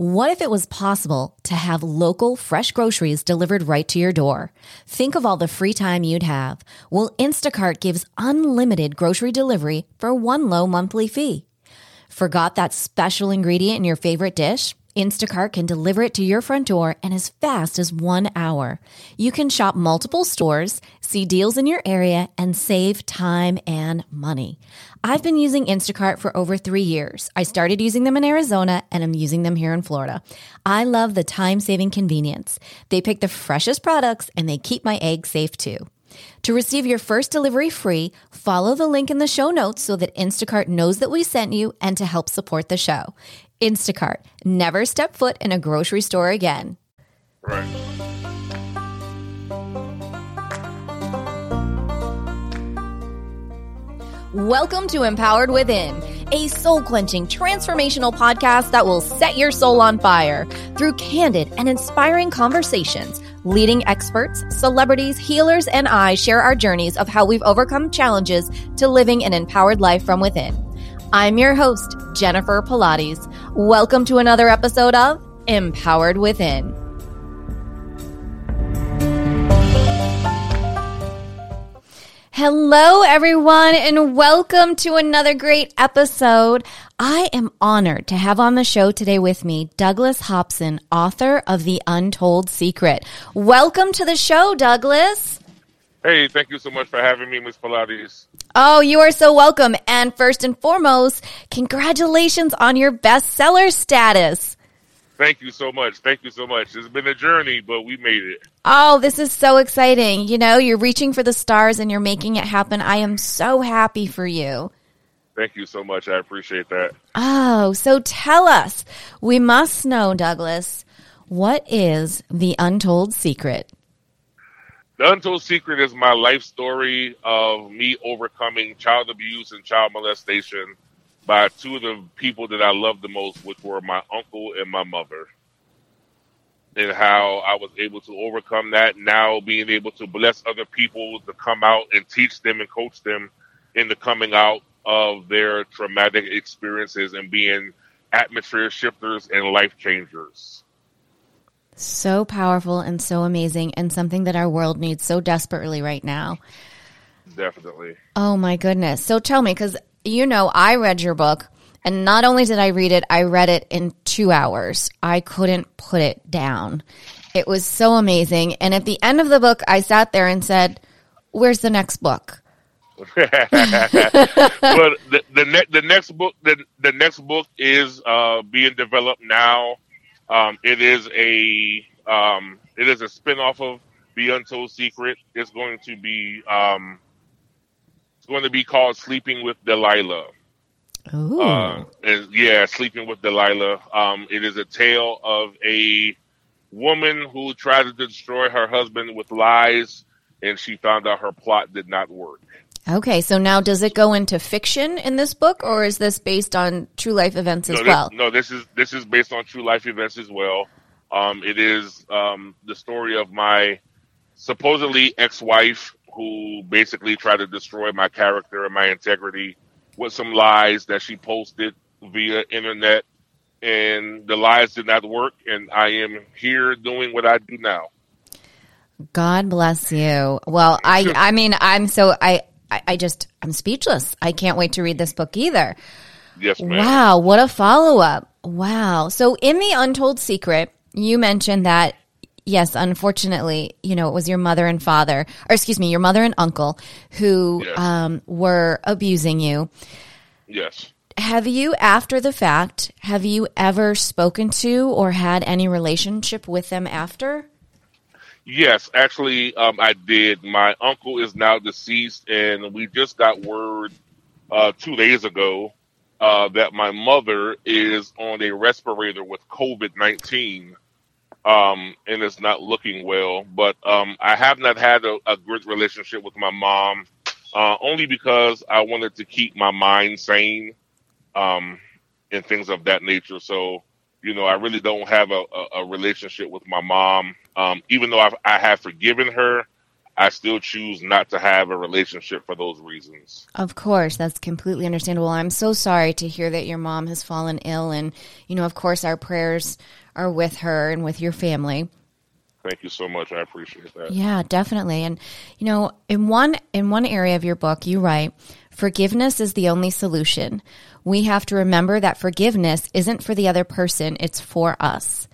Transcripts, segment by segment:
What if it was possible to have local fresh groceries delivered right to your door? Think of all the free time you'd have. Well, Instacart gives unlimited grocery delivery for one low monthly fee. Forgot that special ingredient in your favorite dish? Instacart can deliver it to your front door in as fast as one hour. You can shop multiple stores, see deals in your area, and save time and money. I've been using Instacart for over three years. I started using them in Arizona and I'm using them here in Florida. I love the time saving convenience. They pick the freshest products and they keep my eggs safe too. To receive your first delivery free, follow the link in the show notes so that Instacart knows that we sent you and to help support the show. Instacart, never step foot in a grocery store again. Right. Welcome to Empowered Within, a soul quenching, transformational podcast that will set your soul on fire through candid and inspiring conversations. Leading experts, celebrities, healers, and I share our journeys of how we've overcome challenges to living an empowered life from within. I'm your host, Jennifer Pilates. Welcome to another episode of Empowered Within. Hello, everyone, and welcome to another great episode. I am honored to have on the show today with me Douglas Hopson, author of The Untold Secret. Welcome to the show, Douglas. Hey, thank you so much for having me, Miss Pilates. Oh, you are so welcome. And first and foremost, congratulations on your bestseller status. Thank you so much. Thank you so much. It's been a journey, but we made it. Oh, this is so exciting. You know, you're reaching for the stars and you're making it happen. I am so happy for you. Thank you so much. I appreciate that. Oh, so tell us. We must know, Douglas, what is the untold secret? The Untold Secret is my life story of me overcoming child abuse and child molestation by two of the people that I love the most, which were my uncle and my mother. And how I was able to overcome that. Now being able to bless other people to come out and teach them and coach them in the coming out of their traumatic experiences and being atmosphere shifters and life changers. So powerful and so amazing, and something that our world needs so desperately right now. Definitely. Oh my goodness. So tell me, because you know, I read your book, and not only did I read it, I read it in two hours. I couldn't put it down. It was so amazing. And at the end of the book, I sat there and said, Where's the next book? but the the, ne- the next book the, the next book is uh, being developed now. Um, it is a um, it is a spinoff of The Untold Secret. It's going to be um, going to be called Sleeping with Delilah. Ooh. Uh, and yeah, Sleeping with Delilah. Um, it is a tale of a woman who tried to destroy her husband with lies, and she found out her plot did not work. Okay, so now does it go into fiction in this book, or is this based on true life events as no, this, well? No, this is this is based on true life events as well. Um, it is um, the story of my supposedly ex-wife who basically tried to destroy my character and my integrity with some lies that she posted via internet, and the lies did not work. And I am here doing what I do now. God bless you. Well, I I mean I'm so I I, I just I'm speechless. I can't wait to read this book either. Yes, ma'am. Wow, what a follow up. Wow. So in the Untold Secret, you mentioned that yes, unfortunately, you know, it was your mother and father, or excuse me, your mother and uncle who Yes. um, were abusing you. Yes. Have you, after the fact, have you ever spoken to or had any relationship with them after? Yes, actually, um, I did. My uncle is now deceased, and we just got word uh, two days ago uh, that my mother is on a respirator with COVID 19 um, and it's not looking well. But um, I have not had a, a good relationship with my mom, uh, only because I wanted to keep my mind sane um, and things of that nature. So, you know, I really don't have a, a, a relationship with my mom. Um, even though I've, I have forgiven her, I still choose not to have a relationship for those reasons. Of course, that's completely understandable. I'm so sorry to hear that your mom has fallen ill and you know, of course our prayers are with her and with your family. Thank you so much. I appreciate that. Yeah, definitely. And you know, in one in one area of your book, you write, "Forgiveness is the only solution. We have to remember that forgiveness isn't for the other person, it's for us."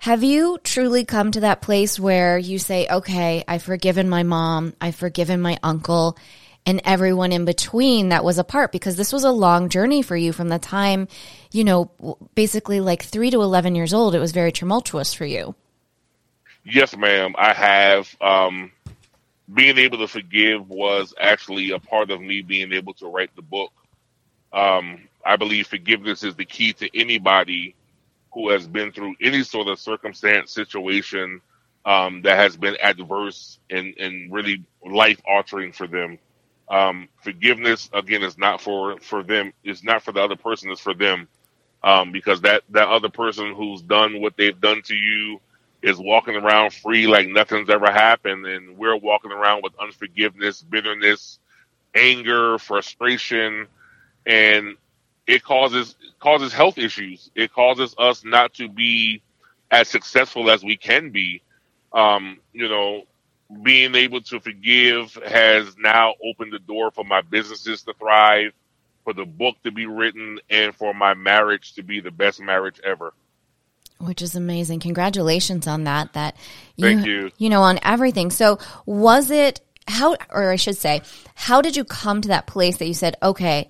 Have you truly come to that place where you say, okay, I've forgiven my mom, I've forgiven my uncle, and everyone in between that was a part? Because this was a long journey for you from the time, you know, basically like three to 11 years old. It was very tumultuous for you. Yes, ma'am. I have. Um, being able to forgive was actually a part of me being able to write the book. Um, I believe forgiveness is the key to anybody who has been through any sort of circumstance, situation um, that has been adverse and, and really life altering for them. Um, forgiveness again is not for for them. It's not for the other person. It's for them um, because that that other person who's done what they've done to you is walking around free like nothing's ever happened, and we're walking around with unforgiveness, bitterness, anger, frustration, and it causes causes health issues. It causes us not to be as successful as we can be. Um, you know, being able to forgive has now opened the door for my businesses to thrive, for the book to be written, and for my marriage to be the best marriage ever. Which is amazing. Congratulations on that. That you, Thank you. You know, on everything. So was it how or I should say, how did you come to that place that you said, okay,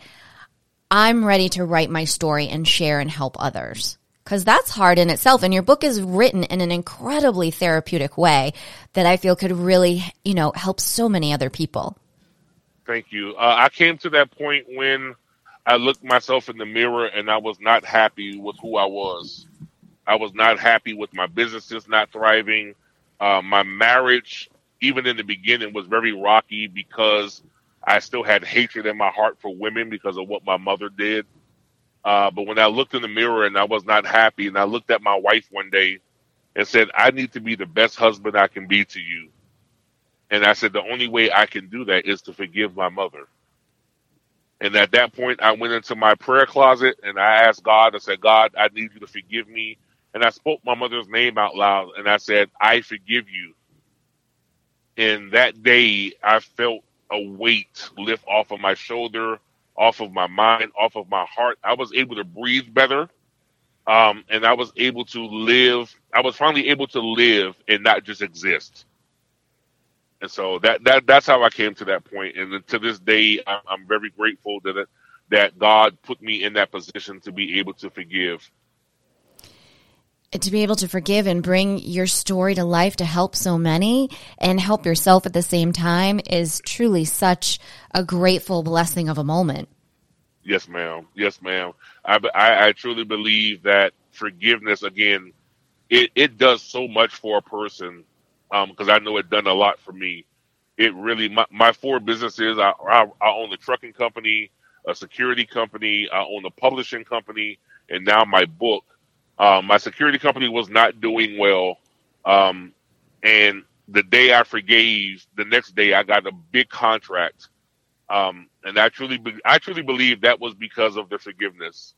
I'm ready to write my story and share and help others. Because that's hard in itself. And your book is written in an incredibly therapeutic way that I feel could really, you know, help so many other people. Thank you. Uh, I came to that point when I looked myself in the mirror and I was not happy with who I was. I was not happy with my businesses not thriving. Uh, my marriage, even in the beginning, was very rocky because I still had hatred in my heart for women because of what my mother did. Uh, but when I looked in the mirror and I was not happy, and I looked at my wife one day and said, I need to be the best husband I can be to you. And I said, the only way I can do that is to forgive my mother. And at that point, I went into my prayer closet and I asked God, I said, God, I need you to forgive me. And I spoke my mother's name out loud and I said, I forgive you. And that day, I felt a weight lift off of my shoulder, off of my mind, off of my heart. I was able to breathe better. Um, and I was able to live. I was finally able to live and not just exist. And so that that that's how I came to that point. And to this day, I'm, I'm very grateful that that God put me in that position to be able to forgive to be able to forgive and bring your story to life to help so many and help yourself at the same time is truly such a grateful blessing of a moment. Yes, ma'am. Yes, ma'am. I, I, I truly believe that forgiveness, again, it, it does so much for a person because um, I know it done a lot for me. It really, my, my four businesses, I, I, I own the trucking company, a security company, I own a publishing company, and now my book um, my security company was not doing well. Um, and the day I forgave, the next day I got a big contract. Um, and I truly, be- I truly believe that was because of the forgiveness.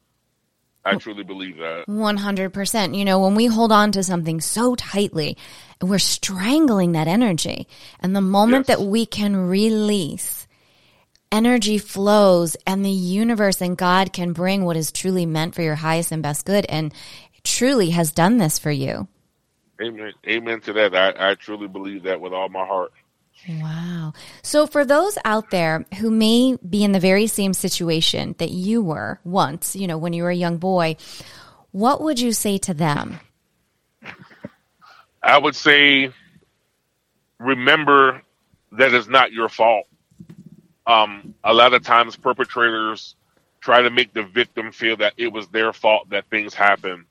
I truly believe that. 100%. You know, when we hold on to something so tightly, we're strangling that energy. And the moment yes. that we can release, energy flows and the universe and God can bring what is truly meant for your highest and best good. And truly has done this for you. Amen. Amen to that. I, I truly believe that with all my heart. Wow. So, for those out there who may be in the very same situation that you were once, you know, when you were a young boy, what would you say to them? I would say, remember that it's not your fault. Um, a lot of times, perpetrators try to make the victim feel that it was their fault that things happen.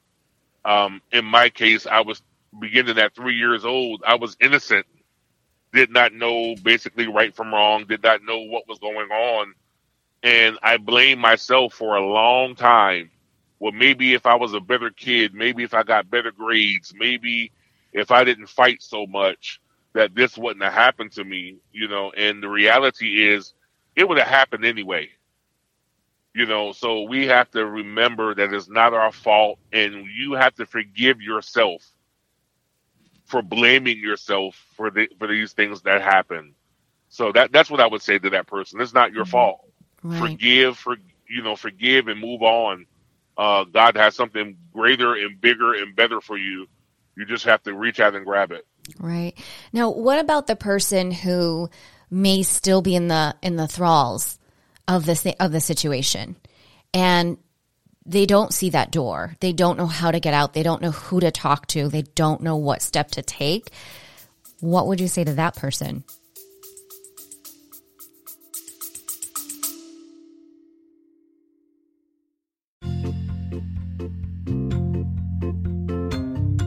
Um, in my case, I was beginning at three years old. I was innocent, did not know basically right from wrong, did not know what was going on. And I blamed myself for a long time. Well, maybe if I was a better kid, maybe if I got better grades, maybe if I didn't fight so much. that this wouldn't have happened to me, you know, and the reality is it would have happened anyway. You know, so we have to remember that it's not our fault and you have to forgive yourself for blaming yourself for the for these things that happen. So that that's what I would say to that person. It's not your mm-hmm. fault. Right. Forgive, for you know, forgive and move on. Uh, God has something greater and bigger and better for you. You just have to reach out and grab it. Right. Now, what about the person who may still be in the in the thralls of this of the situation and they don't see that door. They don't know how to get out. They don't know who to talk to. They don't know what step to take. What would you say to that person?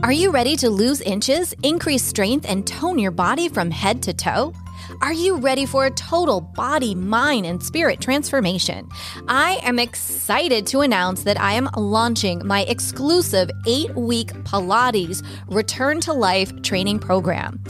Are you ready to lose inches, increase strength, and tone your body from head to toe? Are you ready for a total body, mind, and spirit transformation? I am excited to announce that I am launching my exclusive eight week Pilates Return to Life training program.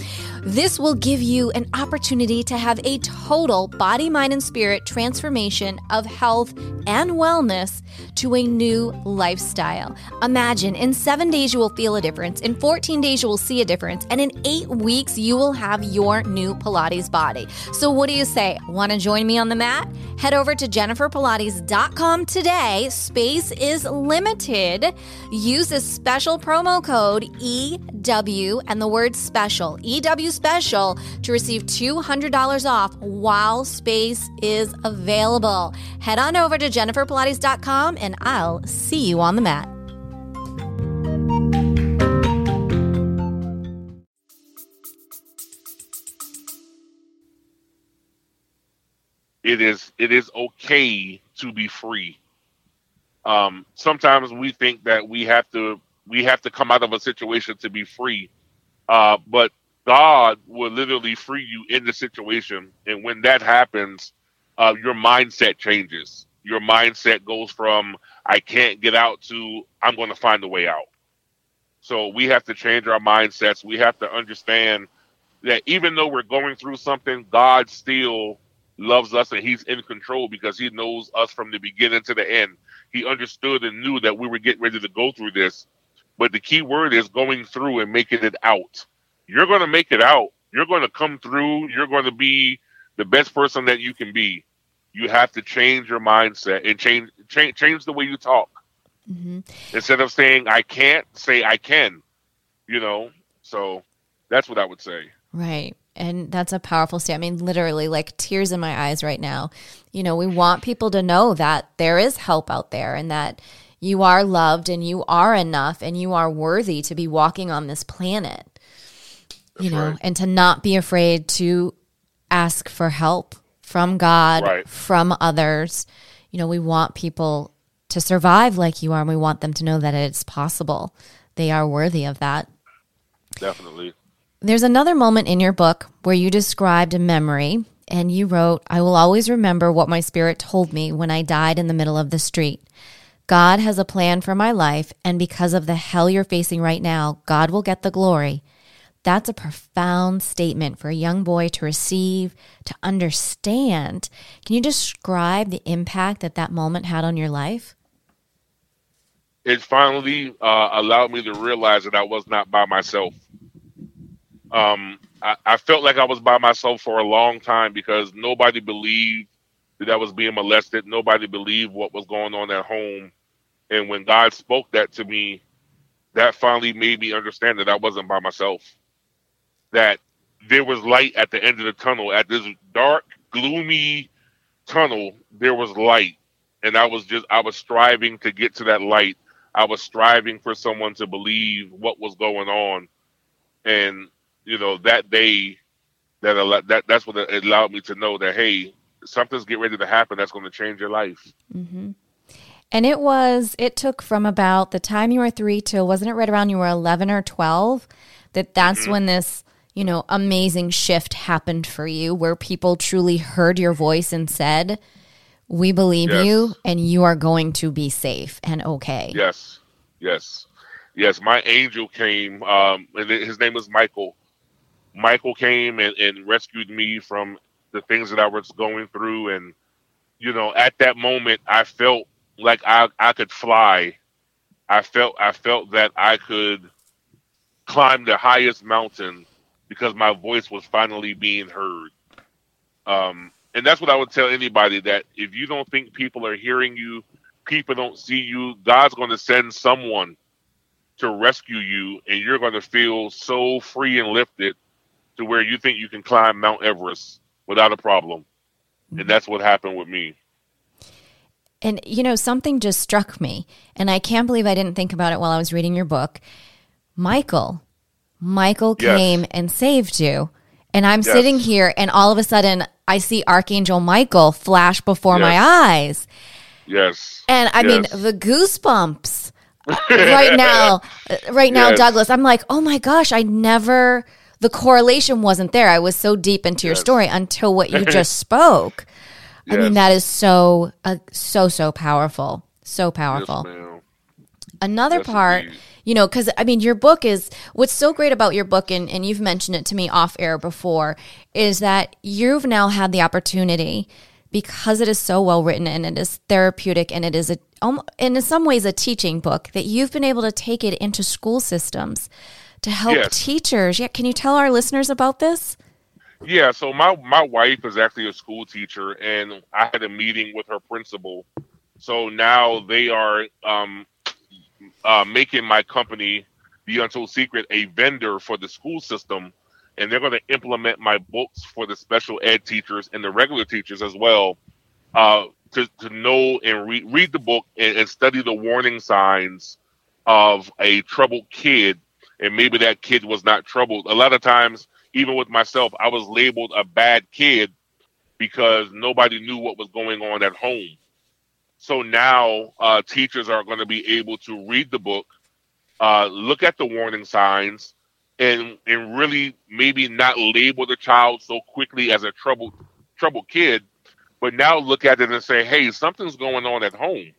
This will give you an opportunity to have a total body, mind, and spirit transformation of health and wellness to a new lifestyle. Imagine in seven days you will feel a difference, in 14 days you will see a difference, and in eight weeks you will have your new Pilates body. So, what do you say? Want to join me on the mat? Head over to jenniferpilates.com today. Space is limited. Use a special promo code EW and the word special, EW special, to receive $200 off while space is available. Head on over to jenniferpilates.com and I'll see you on the mat. it is it is okay to be free. Um, sometimes we think that we have to we have to come out of a situation to be free, uh, but God will literally free you in the situation, and when that happens, uh, your mindset changes. Your mindset goes from "I can't get out" to "I'm going to find a way out." So we have to change our mindsets. We have to understand that even though we're going through something, God still loves us and he's in control because he knows us from the beginning to the end. He understood and knew that we were getting ready to go through this. But the key word is going through and making it out. You're going to make it out. You're going to come through. You're going to be the best person that you can be. You have to change your mindset and change change change the way you talk. Mm-hmm. Instead of saying I can't, say I can. You know, so that's what I would say. Right. And that's a powerful statement. I mean, literally, like tears in my eyes right now. You know, we want people to know that there is help out there and that you are loved and you are enough and you are worthy to be walking on this planet. That's you know, right. and to not be afraid to ask for help from God, right. from others. You know, we want people to survive like you are, and we want them to know that it's possible. They are worthy of that. Definitely. There's another moment in your book where you described a memory and you wrote, I will always remember what my spirit told me when I died in the middle of the street. God has a plan for my life, and because of the hell you're facing right now, God will get the glory. That's a profound statement for a young boy to receive, to understand. Can you describe the impact that that moment had on your life? It finally uh, allowed me to realize that I was not by myself. Um, I, I, felt like I was by myself for a long time because nobody believed that I was being molested. Nobody believed what was going on at home. And when God spoke that to me, that finally made me understand that I wasn't by myself. That there was light at the end of the tunnel. At this dark, gloomy tunnel, there was light. And I was just, I was striving to get to that light. I was striving for someone to believe what was going on. And you know, that day that that that's what it allowed me to know that hey, something's getting ready to happen that's going to change your life. Mm-hmm. And it was it took from about the time you were three to wasn't it right around you were eleven or twelve that that's mm-hmm. when this you know amazing shift happened for you where people truly heard your voice and said we believe yes. you and you are going to be safe and okay yes yes yes my angel came um and his name was michael Michael came and, and rescued me from the things that I was going through. And, you know, at that moment, I felt like I, I could fly. I felt I felt that I could climb the highest mountain because my voice was finally being heard. Um, and that's what I would tell anybody that if you don't think people are hearing you, people don't see you, God's going to send someone to rescue you, and you're going to feel so free and lifted to where you think you can climb Mount Everest without a problem. And mm-hmm. that's what happened with me. And, you know, something just struck me, and I can't believe I didn't think about it while I was reading your book. Michael, Michael yes. came and saved you. And I'm yes. sitting here, and all of a sudden, I see Archangel Michael flash before yes. my eyes. Yes. And I mean, the goosebumps right now, right now, Douglas, I'm like, oh my gosh, I never, the correlation wasn't there. I was so deep into your story until what you just spoke. I mean, that is so, uh, so, so powerful. So powerful. Another part, indeed. You know, because I mean, your book is what's so great about your book, and, and you've mentioned it to me off air before, is that you've now had the opportunity because it is so well written and it is therapeutic and it is a, in some ways a teaching book that you've been able to take it into school systems to help yes. teachers. Yeah, can you tell our listeners about this? Yeah, so my my wife is actually a school teacher, and I had a meeting with her principal. So now they are um, uh, making my company, The Untold Secret, a vendor for the school system, and they're going to implement my books for the special ed teachers and the regular teachers as well. Uh, to, to know and re- read the book and, and study the warning signs of a troubled kid, and maybe that kid was not troubled. A lot of times, even with myself, I was labeled a bad kid because nobody knew what was going on at home. So now uh, teachers are going to be able to read the book, uh, look at the warning signs, and and really maybe not label the child so quickly as a troubled troubled kid, but now look at it and say, hey, something's going on at home.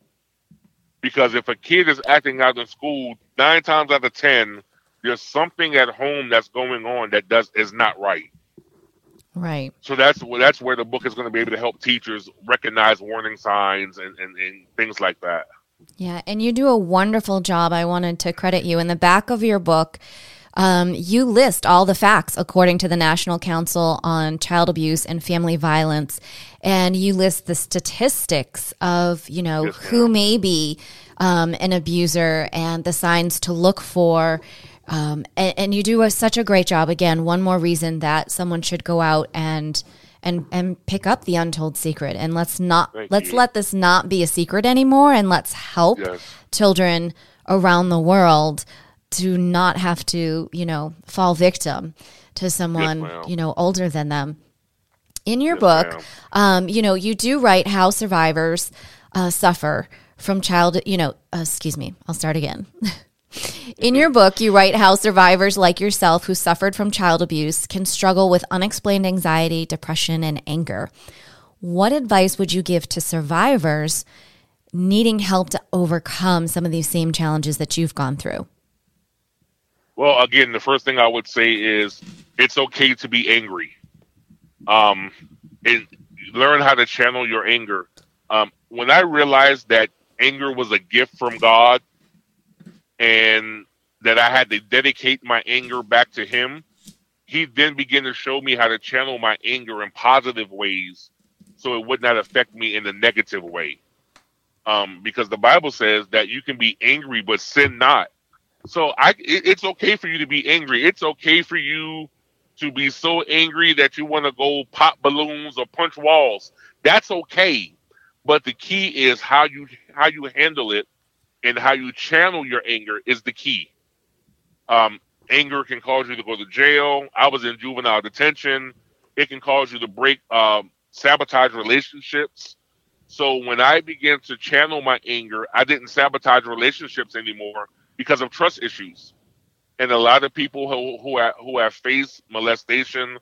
Because if a kid is acting out in school, nine times out of ten, there's something at home that's going on that does is not right. Right. So that's that's where the book is going to be able to help teachers recognize warning signs and, and, and things like that. Yeah, and you do a wonderful job. I wanted to credit you. In the back of your book, um, you list all the facts according to the National Council on Child Abuse and Family Violence, and you list the statistics of you know yes, who may be um, an abuser and the signs to look for. Um, and, and, you do a, such a great job. Again, one more reason that someone should go out and and and pick up the untold secret. And let's not Thank let's you. let this not be a secret anymore. And let's help yes. children around the world to not have to, you know, fall victim to someone, yes, you know, older than them. In your yes, book, um, you know, you do write how survivors uh, suffer from child, you know, uh, excuse me, I'll start again. In your book, you write how survivors like yourself who suffered from child abuse can struggle with unexplained anxiety, depression, and anger. What advice would you give to survivors needing help to overcome some of these same challenges that you've gone through? Well, again, the first thing I would say is it's okay to be angry. Um, and learn how to channel your anger. Um, when I realized that anger was a gift from God and that I had to dedicate my anger back to Him, He then began to show me how to channel my anger in positive ways so it would not affect me in a negative way. Um, because the Bible says that you can be angry but sin not. So I, it, it's okay for you to be angry. It's okay for you to be so angry that you want to go pop balloons or punch walls. That's okay. But the key is how you how you handle it and how you channel your anger is the key. Um, anger can cause you to go to jail. I was in juvenile detention. It can cause you to break, um, sabotage relationships. So when I began to channel my anger, I didn't sabotage relationships anymore because of trust issues. And a lot of people who who have, who have faced molestation,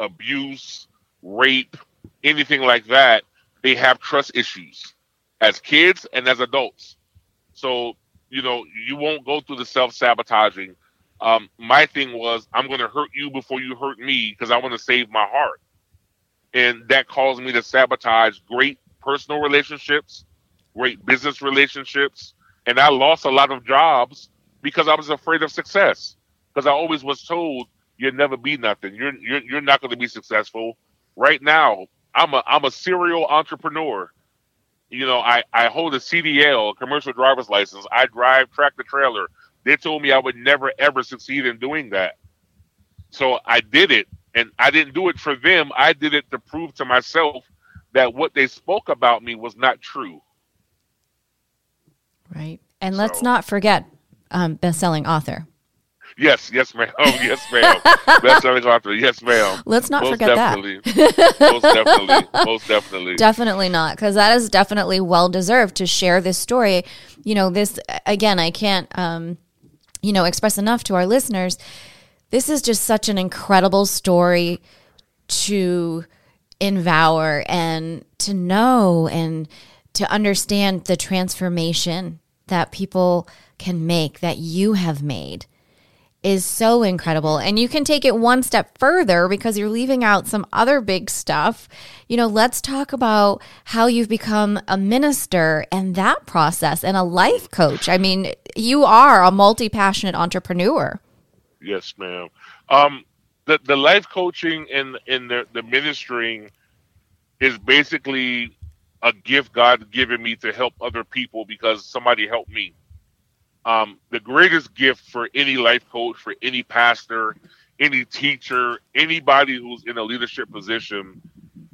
abuse, rape, anything like that, they have trust issues as kids and as adults. So, you know, you won't go through the self sabotaging. Um, my thing was, I'm going to hurt you before you hurt me because I want to save my heart. And that caused me to sabotage great personal relationships, great business relationships. And I lost a lot of jobs because I was afraid of success. Because I always was told, you'll never be nothing. You're, you're, you're not going to be successful. Right now, I'm a, I'm a serial entrepreneur. You know, I, I hold a CDL, a commercial driver's license. I drive tractor trailer. They told me I would never ever succeed in doing that. So I did it, and I didn't do it for them. I did it to prove to myself that what they spoke about me was not true. Right. And let's not forget um, best-selling author. Yes, yes, ma'am. Oh, yes, ma'am. Best-selling author. Yes, ma'am. Let's not Most forget definitely. that. Most definitely. Most definitely. Definitely not, because that is definitely well deserved to share this story. You know, this again, I can't, um, you know, express enough to our listeners. This is just such an incredible story to envour and to know and to understand the transformation that people can make that you have made is so incredible. And you can take it one step further because you're leaving out some other big stuff. You know, let's talk about how you've become a minister and that process and a life coach. I mean, you are a multi passionate entrepreneur. Yes, ma'am. Um, the the life coaching and and the the ministering is basically a gift God given me to help other people because somebody helped me. Um, the greatest gift for any life coach, for any pastor, any teacher, anybody who's in a leadership position,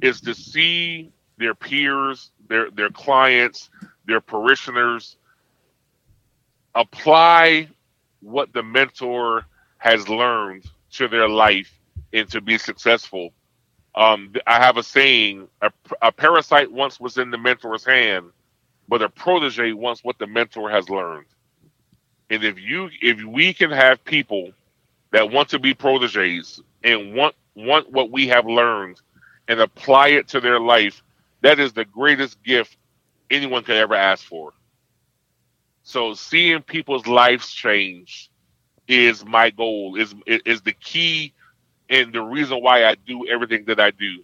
is to see their peers, their their clients, their parishioners apply what the mentor has learned to their life and to be successful. Um, I have a saying: a, a parasite once was in the mentor's hand, but a protege wants what the mentor has learned. And if you, if we can have people that want to be proteges and want want what we have learned and apply it to their life, that is the greatest gift anyone could ever ask for. So seeing people's lives change is my goal. is is the key and the reason why I do everything that I do.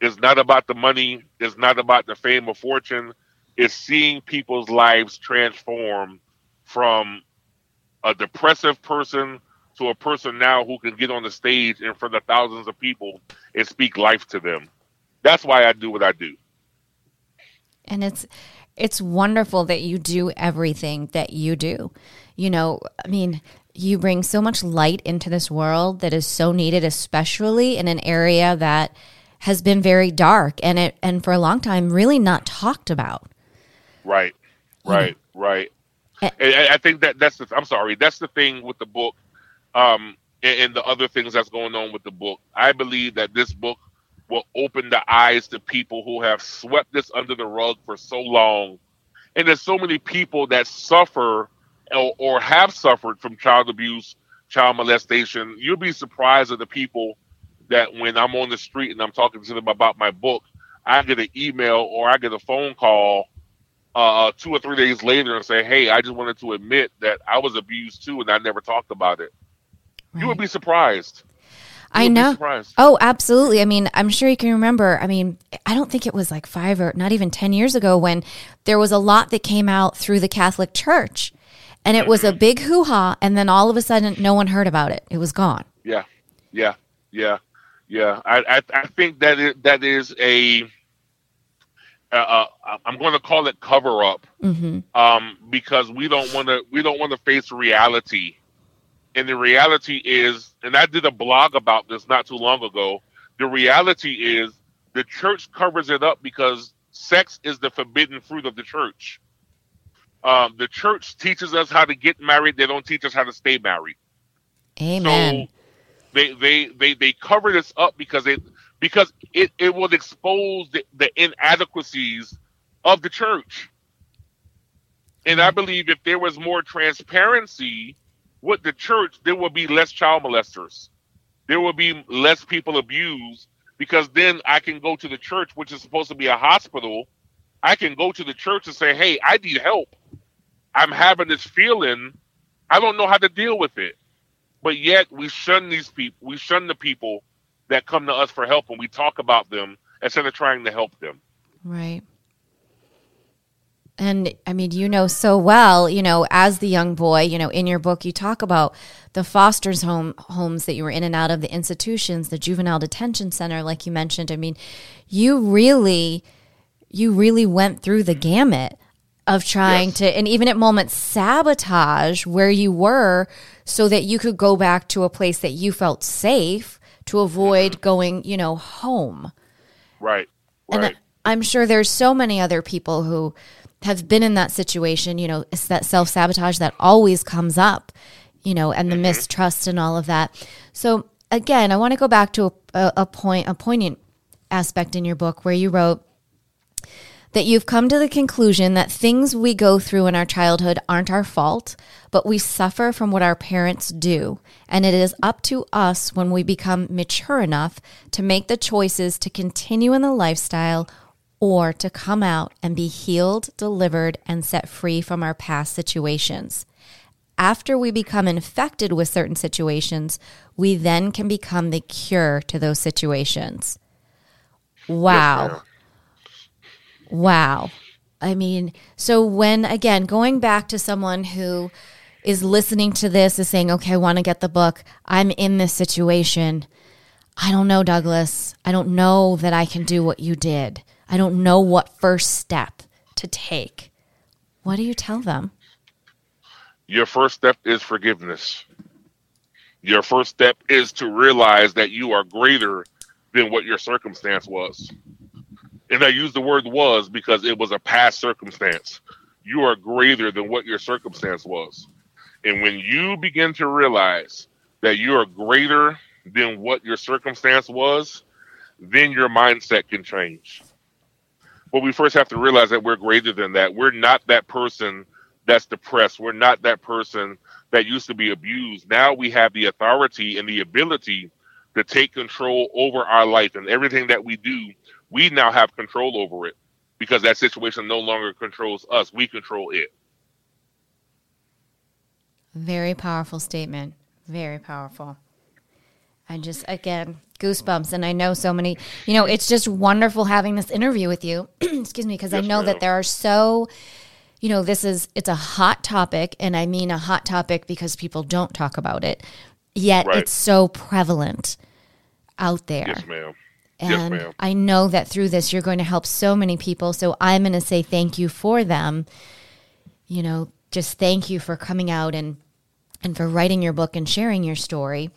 It's not about the money. It's not about the fame or fortune. It's seeing people's lives transform from a depressive person to a person now who can get on the stage in front of thousands of people and speak life to them. That's why I do what I do. And it's it's wonderful that you do everything that you do. You know, I mean, you bring so much light into this world that is so needed, especially in an area that has been very dark and it and for a long time really not talked about. Right, right, right. And I think that that's the. I'm sorry. That's the thing with the book, um, and, and the other things that's going on with the book. I believe that this book will open the eyes to people who have swept this under the rug for so long, and there's so many people that suffer or, or have suffered from child abuse, child molestation. You'll be surprised at the people that when I'm on the street and I'm talking to them about my book, I get an email or I get a phone call uh, two or three days later and say, "Hey, I just wanted to admit that I was abused too, and I never talked about it." Right. You would be surprised. You I know. Oh, absolutely. I mean, I'm sure you can remember. I mean, I don't think it was like five or not even 10 years ago when there was a lot that came out through the Catholic Church and it was a mm-hmm. big hoo ha. And then all of a sudden, no one heard about it. It was gone. Yeah. Yeah. Yeah. Yeah. I, I, I think that is, that is a, uh, uh, I'm going to call it cover up mm-hmm. um, because we don't want to we don't want to face reality, and the reality is, and I did a blog about this not too long ago. The reality is the church covers it up because sex is the forbidden fruit of the church. Um, the church teaches us how to get married; they don't teach us how to stay married. Amen. So they they they they cover this up because they because it, it will expose the, the inadequacies of the church. And I believe if there was more transparency with the church, there would be less child molesters. There will be less people abused because then I can go to the church, which is supposed to be a hospital. I can go to the church and say, Hey, I need help. I'm having this feeling. I don't know how to deal with it. but yet we shun these people. We shun the people that come to us for help, and we talk about them instead of trying to help them. Right. And I mean, you know so well, you know, as the young boy, you know, in your book, you talk about the foster's home homes that you were in and out of, the institutions, the juvenile detention center, like you mentioned. I mean, you really, you really went through the gamut of trying yes. to, and even at moments, sabotage where you were so that you could go back to a place that you felt safe to avoid mm-hmm. going, you know, home. Right. Right. And I'm sure there's so many other people who have been in that situation, you know, it's that self sabotage that always comes up, you know, and the mm-hmm. mistrust and all of that. So again, I want to go back to a, a point, a poignant aspect in your book where you wrote that you've come to the conclusion that things we go through in our childhood aren't our fault, but we suffer from what our parents do. And it is up to us when we become mature enough to make the choices to continue in the lifestyle or to come out and be healed, delivered, and set free from our past situations. After we become infected with certain situations, we then can become the cure to those situations. Wow. Yes, wow. I mean, so when, again, going back to someone who is listening to this, is saying, okay, I want to get the book, I'm in this situation. I don't know, Douglas. I don't know that I can do what you did. I don't know what first step to take. What do you tell them? Your first step is forgiveness. Your first step is to realize that you are greater than what your circumstance was. And I use the word was because it was a past circumstance. You are greater than what your circumstance was. And when you begin to realize that you are greater than what your circumstance was, then your mindset can change. But we first have to realize that we're greater than that. We're not that person that's depressed. We're not that person that used to be abused. Now we have the authority and the ability to take control over our life and everything that we do. We now have control over it because that situation no longer controls us. We control it. Very powerful statement. Very powerful. I just, again, goosebumps. And I know so many, you know, it's just wonderful having this interview with you. Excuse me, because yes, I know ma'am. that there are so, you know, this is, it's a hot topic. And I mean a hot topic because people don't talk about it. Yet right. it's so prevalent out there. Yes, ma'am. And yes. I know that through this, you're going to help so many people. So I'm going to say thank you for them. You know, just thank you for coming out and and for writing your book and sharing your story.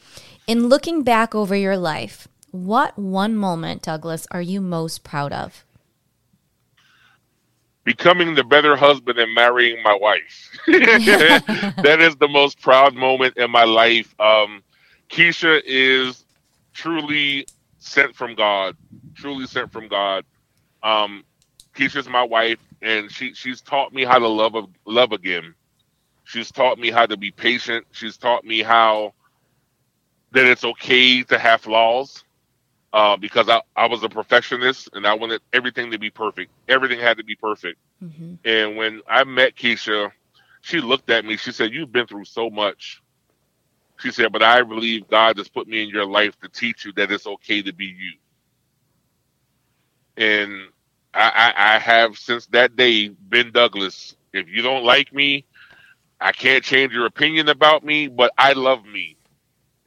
In looking back over your life, what one moment, Douglas, are you most proud of? Becoming the better husband and marrying my wife. that is the most proud moment in my life. Um, Keisha is truly sent from God, truly sent from God. Um, Keisha's my wife, and she she's taught me how to love love again. She's taught me how to be patient. She's taught me how that it's okay to have flaws uh, because I, I was a perfectionist and I wanted everything to be perfect. Everything had to be perfect. Mm-hmm. And when I met Keisha, she looked at me. She said, You've been through so much. She said, But I believe God has put me in your life to teach you that it's okay to be you. And I, I, I have since that day been Douglas. If you don't like me, I can't change your opinion about me, but I love me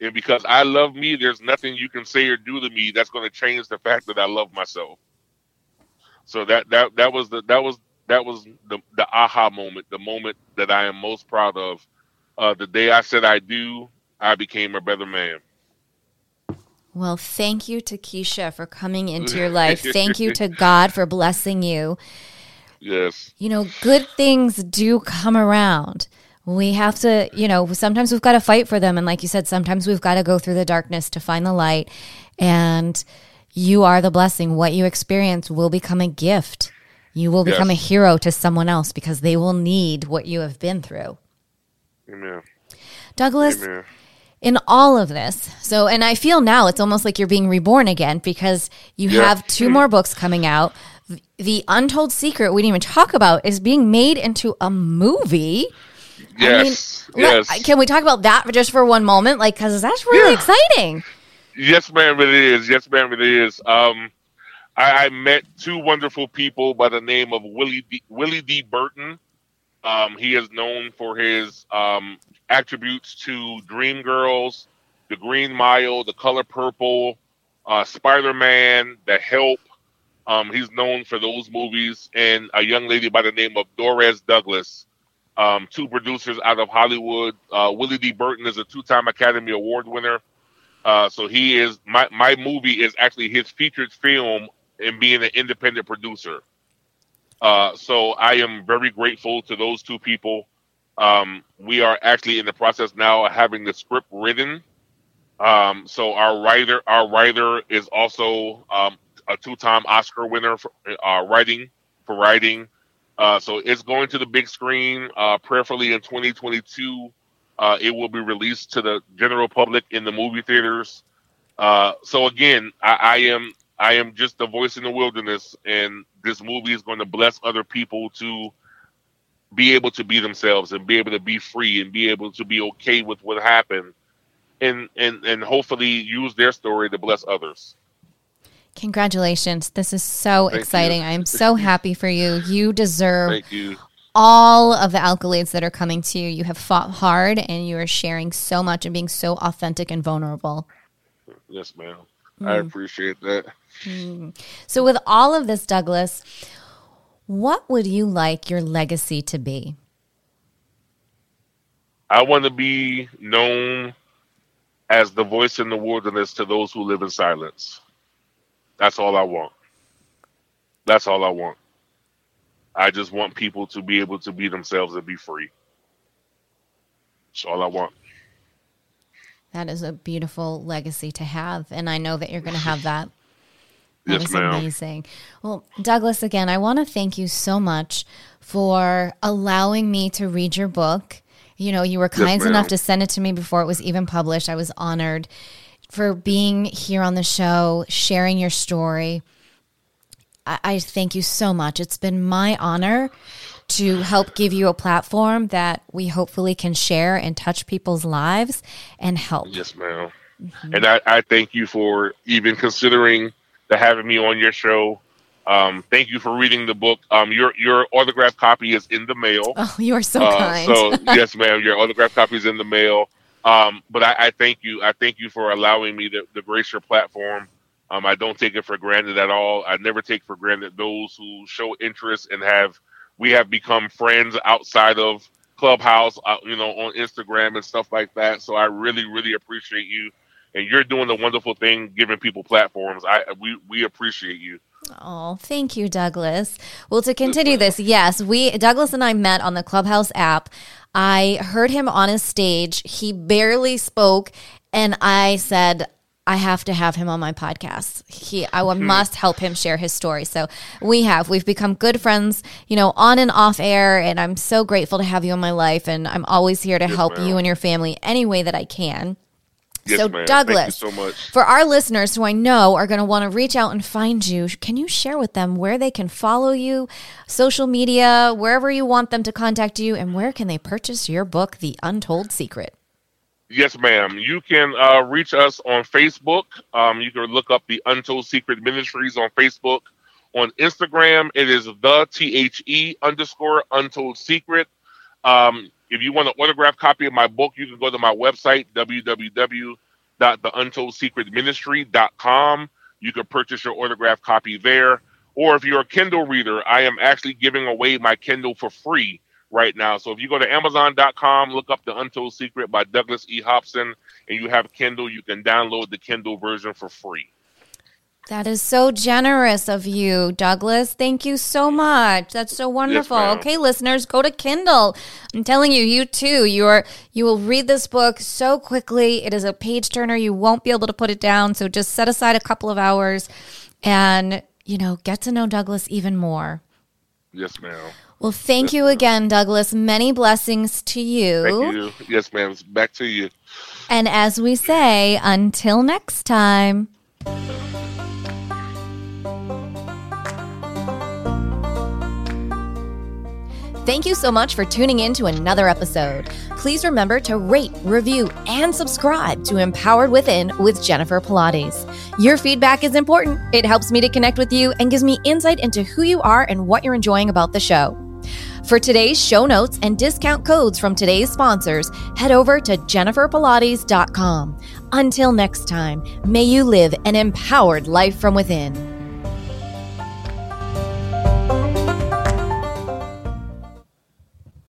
and because I love me, there's nothing you can say or do to me that's going to change the fact that I love myself. So that that that was the that was that was the the aha moment, the moment that I am most proud of. Uh, the day I said I do, I became a better man. Well, thank you to Keisha for coming into your life. thank you to God for blessing you. Yes. You know, good things do come around we have to, you know, sometimes we've got to fight for them. And like you said, sometimes we've got to go through the darkness to find the light. And you are the blessing. What you experience will become a gift. You will become yes. a hero to someone else because they will need what you have been through. Amen. Douglas, Amen. In all of this, so, and I feel now it's almost like you're being reborn again because you yeah. have two more books coming out. The Untold Secret, we didn't even talk about, is being made into a movie. Yes, I mean, yes. let- can we talk about that just for one moment? Like, because that's really Yeah. exciting. Yes, ma'am, it is. Yes, ma'am, it is. Um, I, I met two wonderful people by the name of Willie D, Willie D. Burton. Um, he is known for his um, attributes to Dreamgirls, The Green Mile, The Color Purple, uh, Spider Man, The Help. Um, he's known for those movies, and a young lady by the name of Doris Douglas. Um, two producers out of Hollywood. Uh, Willie D. Burton is a two-time Academy Award winner. Uh, so he is my my movie is actually his featured film in being an independent producer. Uh, so I am very grateful to those two people. Um, we are actually in the process now of having the script written. Um, so our writer our writer is also um, a two time Oscar winner for uh, writing for writing. Uh, so it's going to the big screen, uh, prayerfully in 2022. Uh, it will be released to the general public in the movie theaters. Uh, so again, I, I am I am just the voice in the wilderness, and this movie is going to bless other people to be able to be themselves and be able to be free and be able to be okay with what happened, and and and hopefully use their story to bless others. Congratulations. This is so Thank exciting. you. I'm so happy for you. You deserve Thank you. all of the accolades that are coming to you. You have fought hard and you are sharing so much and being so authentic and vulnerable. Yes, ma'am. I mm. appreciate that. Mm. So, with all of this, Douglas, what would you like your legacy to be? I want to be known as the voice in the wilderness to those who live in silence. That's all I want. That's all I want. I just want people to be able to be themselves and be free. That's all I want. That is a beautiful legacy to have. And I know that you're going to have that. That Yes, ma'am. amazing. Well, Douglas, again, I want to thank you so much for allowing me to read your book. You know, you were kind ma'am. enough to send it to me before it was even published. I was honored for being here on the show, sharing your story. I, I thank you so much. It's been my honor to help give you a platform that we hopefully can share and touch people's lives and help. Yes, madam mm-hmm. And I, I thank you for even considering to having me on your show. Um, thank you for reading the book. Um, your your autographed copy is in the mail. Oh, you are so Uh, kind. So yes, ma'am, your autograph copy is in the mail. Um, but I, I thank you. I thank you for allowing me the, to grace your platform. Um, I don't take it for granted at all. I never take for granted those who show interest and have. We have become friends outside of Clubhouse, uh, you know, on Instagram and stuff like that. So I really, really appreciate you, and you're doing the wonderful thing, giving people platforms. I we we appreciate you. Oh, thank you, Douglas. Well, to continue this, yes, we Douglas and I met on the Clubhouse app. I heard him on his stage. He barely spoke, and I said, I have to have him on my podcast. He, I Hmm. must help him share his story. So we have. We've become good friends, you know, on and off air, and I'm so grateful to have you in my life. And I'm always here to help ma'am. you and your family any way that I can. Yes, so, ma'am. Douglas, so much. for our listeners who I know are going to want to reach out and find you, can you share with them where they can follow you, social media, wherever you want them to contact you, and where can they purchase your book, The Untold Secret? Yes, ma'am. You can uh, reach us on Facebook. Um, you can look up the Untold Secret Ministries on Facebook. On Instagram, it is the T H E underscore Untold Secret. Um, if you want an autographed copy of my book, you can go to my website, www.theuntoldSecretMinistry.com. You can purchase your autographed copy there. Or if you're a Kindle reader, I am actually giving away my Kindle for free right now. So if you go to Amazon.com, look up The Untold Secret by Douglas E. Hopson, and you have Kindle, you can download the Kindle version for free. That is so generous of you, Douglas. Thank you so much. That's so wonderful. ma'am. okay, listeners, go to Kindle. I'm telling you, you too. You are you will read this book so quickly. It is a page turner. You won't be able to put it down. So just set aside a couple of hours and, you know, get to know Douglas even more. Yes, ma'am. Well, thank you again, Douglas. Many blessings to you. Thank you. Yes, ma'am. Back to you. And as we say, until next time. Thank you so much for tuning in to another episode. Please remember to rate, review, and subscribe to Empowered Within with Jennifer Pilates. Your feedback is important. It helps me to connect with you and gives me insight into who you are and what you're enjoying about the show. For today's show notes and discount codes from today's sponsors, head over to jenniferpilates.com. Until next time, may you live an empowered life from within.